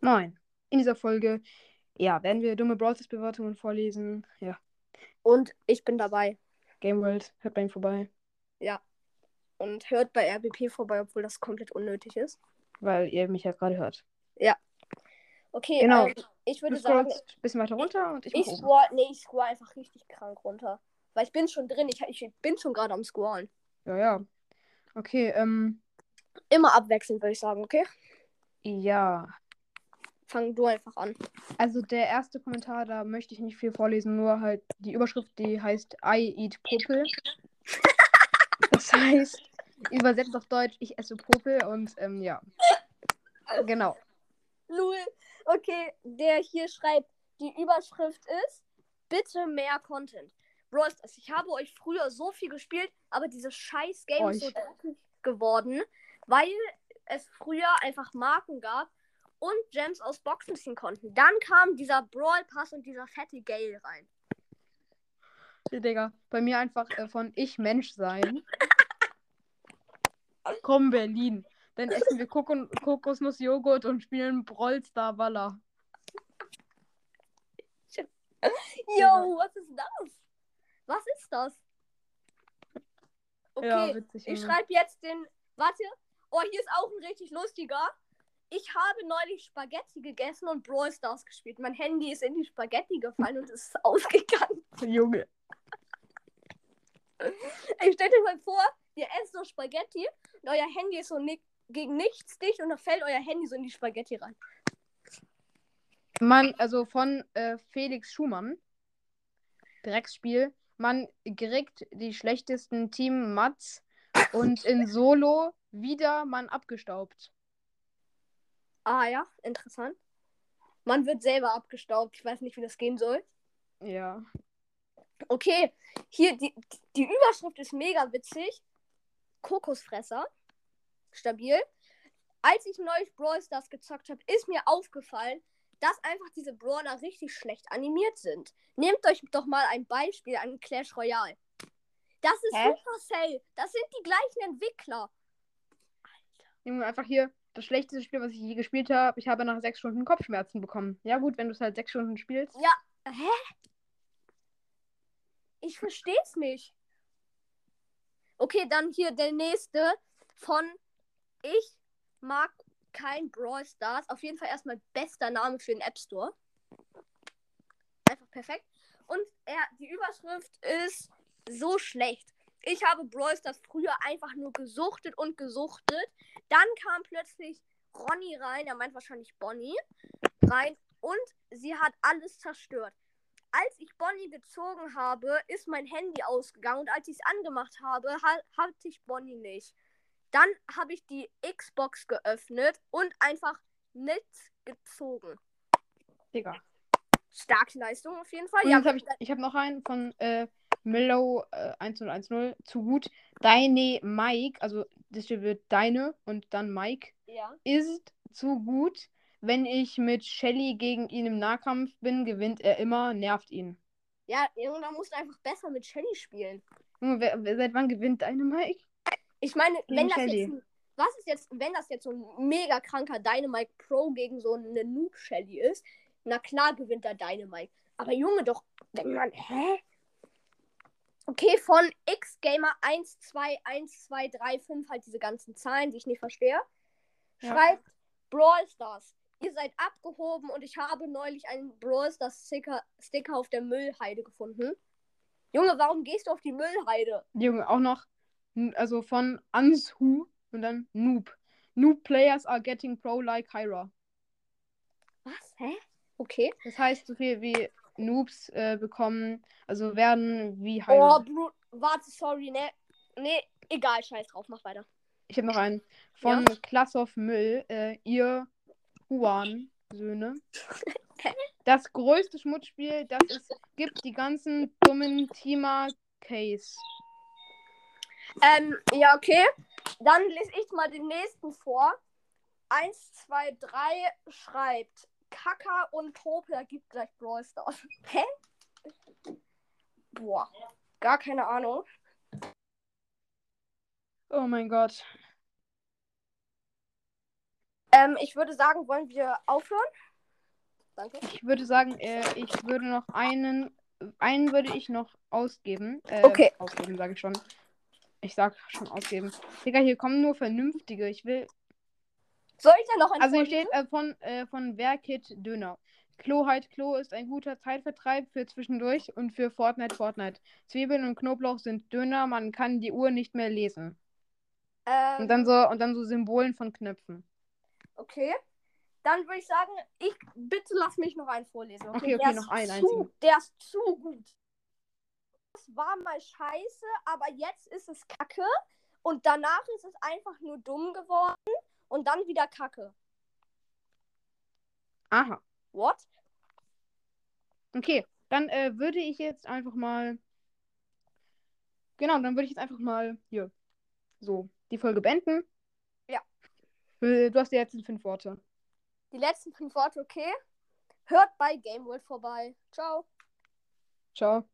Moin. In dieser Folge, ja, werden wir dumme Brawl Bewertungen vorlesen. Ja, Und ich bin dabei. Game World, hört bei ihm vorbei, Ja. Und hört bei RBP vorbei, obwohl das komplett unnötig ist. weil ihr mich ja gerade hört. Okay, Genau. ähm, ich würde sagen, ein bisschen weiter runter und ich ich scroll, nee, ich scroll einfach richtig krank runter. Weil ich bin schon drin, ich, ich bin schon gerade am Scrollen. Ja, ja. Okay, ähm, Immer abwechselnd, würde ich sagen, okay? ja. Fang du einfach an. Also der erste Kommentar, da möchte ich nicht viel vorlesen, nur halt die Überschrift, die heißt I eat Popel. Das heißt, übersetzt auf Deutsch, ich esse Popel und ähm, ja. Genau. Lul. Okay, der hier schreibt, die Überschrift ist, bitte mehr Content. Bros, ich habe euch früher so viel gespielt, aber dieses scheiß Game ist so dreckig geworden, weil es früher einfach Marken gab und Gems aus Boxen ziehen konnten. Dann kam dieser Brawl Pass und dieser fette Gale rein. Digga, bei mir einfach äh, von Ich Mensch sein. Komm, Berlin. Dann essen wir Kokon Kokosnussjoghurt und spielen Brawlstar Walla. Yo, was ist das? Was ist das? Okay, Ja, witzig. Ich schreibe jetzt den. Warte. Oh, hier ist auch ein richtig lustiger. Ich habe neulich Spaghetti gegessen und Brawl Stars gespielt. Mein Handy ist in die Spaghetti gefallen und ist ausgegangen. Junge. Ey, stellt euch mal vor, ihr esst so Spaghetti und euer Handy ist so ni gegen nichts dicht und dann fällt euer Handy so in die Spaghetti rein. Man, also von äh, Felix Schumann. Drecksspiel. Man kriegt die schlechtesten Team Mats und in Solo wieder man abgestaubt. Ah ja, interessant. Man wird selber abgestaubt. Ich weiß nicht, wie das gehen soll. Ja. Okay, hier die, die Überschrift ist mega witzig. Kokosfresser. Stabil. Als ich neulich Brawl Stars gezockt habe, ist mir aufgefallen, dass einfach diese Brawler richtig schlecht animiert sind. Nehmt euch doch mal ein Beispiel an Clash Royale. Das ist Hä? Supercell. Das sind die gleichen Entwickler. Junge, einfach hier das schlechteste Spiel, was ich je gespielt habe. Ich habe nach sechs Stunden Kopfschmerzen bekommen. Ja, gut, wenn du es halt sechs Stunden spielst. Hä? Ich versteh's nicht. Okay, dann hier der nächste von Ich mag kein Brawl Stars. Auf jeden Fall erstmal bester Name für den App Store. Einfach perfekt. Und er, die Überschrift ist so schlecht. Ich habe Brawl Stars früher einfach nur gesuchtet und gesuchtet. Dann kam plötzlich Ronny rein, er meint wahrscheinlich Bonnie, rein und sie hat alles zerstört. Als ich Bonnie gezogen habe, ist mein Handy ausgegangen und als ich es angemacht habe, ha hatte ich Bonnie nicht. Dann habe ich die Xbox geöffnet und einfach nichts gezogen. Digga. Starke Leistung auf jeden Fall. Und Ja, ich, ich habe noch einen von äh, Millow äh, 1010 zu gut. Deine Mike, also das wird deine und dann Mike, ja. ist zu gut. Wenn ich mit Shelly gegen ihn im Nahkampf bin, gewinnt er immer, nervt ihn. Ja, irgendwann musst du einfach besser mit Shelly spielen. Junge, wer, wer, seit wann gewinnt deine Mike? Ich meine, Gegen wenn das Shelly. jetzt. Was ist jetzt, wenn das jetzt so ein mega kranker Dynamite Pro gegen so eine Noob Shelly ist? Na klar gewinnt der Dynamite. Aber Junge, doch, wenn man. Hä? Okay, von Xgamer 121235, halt diese ganzen Zahlen, die ich nicht verstehe. Ja. Schreibt Brawl Stars. Ihr seid abgehoben und ich habe neulich einen Brawl Stars Sticker, Sticker auf der Müllheide gefunden. Junge, warum gehst du auf die Müllheide? Junge, auch noch, also von Ansu und dann Noob. Noob players are getting pro like Hyra. Was? Hä? Okay. Das heißt so viel wie Noobs äh, bekommen, also werden wie Oh, Hyra. Bro, warte, sorry, ne? Ne, egal, scheiß drauf, mach weiter. Ich habe noch einen von Class of Müll, äh, ihr Huan-Söhne. Das größte Schmutzspiel, das es gibt, die ganzen dummen Teamer Case. Ähm, ja, okay. Dann lese ich mal den nächsten vor. Eins, zwei, drei schreibt Kaka und Popel gibt gleich Brawl Stars. Hä? Boah, gar keine Ahnung. Oh mein Gott. Ähm, ich würde sagen, wollen wir aufhören? Danke. Ich würde sagen, äh, ich würde noch einen. Einen würde ich noch ausgeben. Äh, Okay. Ausgeben, sage ich schon. Ich sag schon ausgeben. Digga, hier kommen nur vernünftige. Ich will. Soll ich da noch einen Also hier steht äh, von, äh, von Werkit Döner. Kloheit Klo ist ein guter Zeitvertreib für zwischendurch und für Fortnite Fortnite. Zwiebeln und Knoblauch sind Döner, man kann die Uhr nicht mehr lesen. Ähm, Und dann so und dann so Symbolen von Knöpfen. Okay. Dann würde ich sagen, ich bitte lass mich noch einen vorlesen. Okay, Okay, okay, noch einen zu, einzigen. Der ist zu gut. Das war mal scheiße, aber jetzt ist es kacke. Und danach ist es einfach nur dumm geworden. Und dann wieder kacke. Aha. What? Okay, dann äh, würde ich jetzt einfach mal. Genau, dann würde ich jetzt einfach mal hier so die Folge beenden. Ja. Äh, Du hast die letzten fünf Worte. Die letzten fünf Worte, okay? Hört bei Game World vorbei. Ciao. Ciao.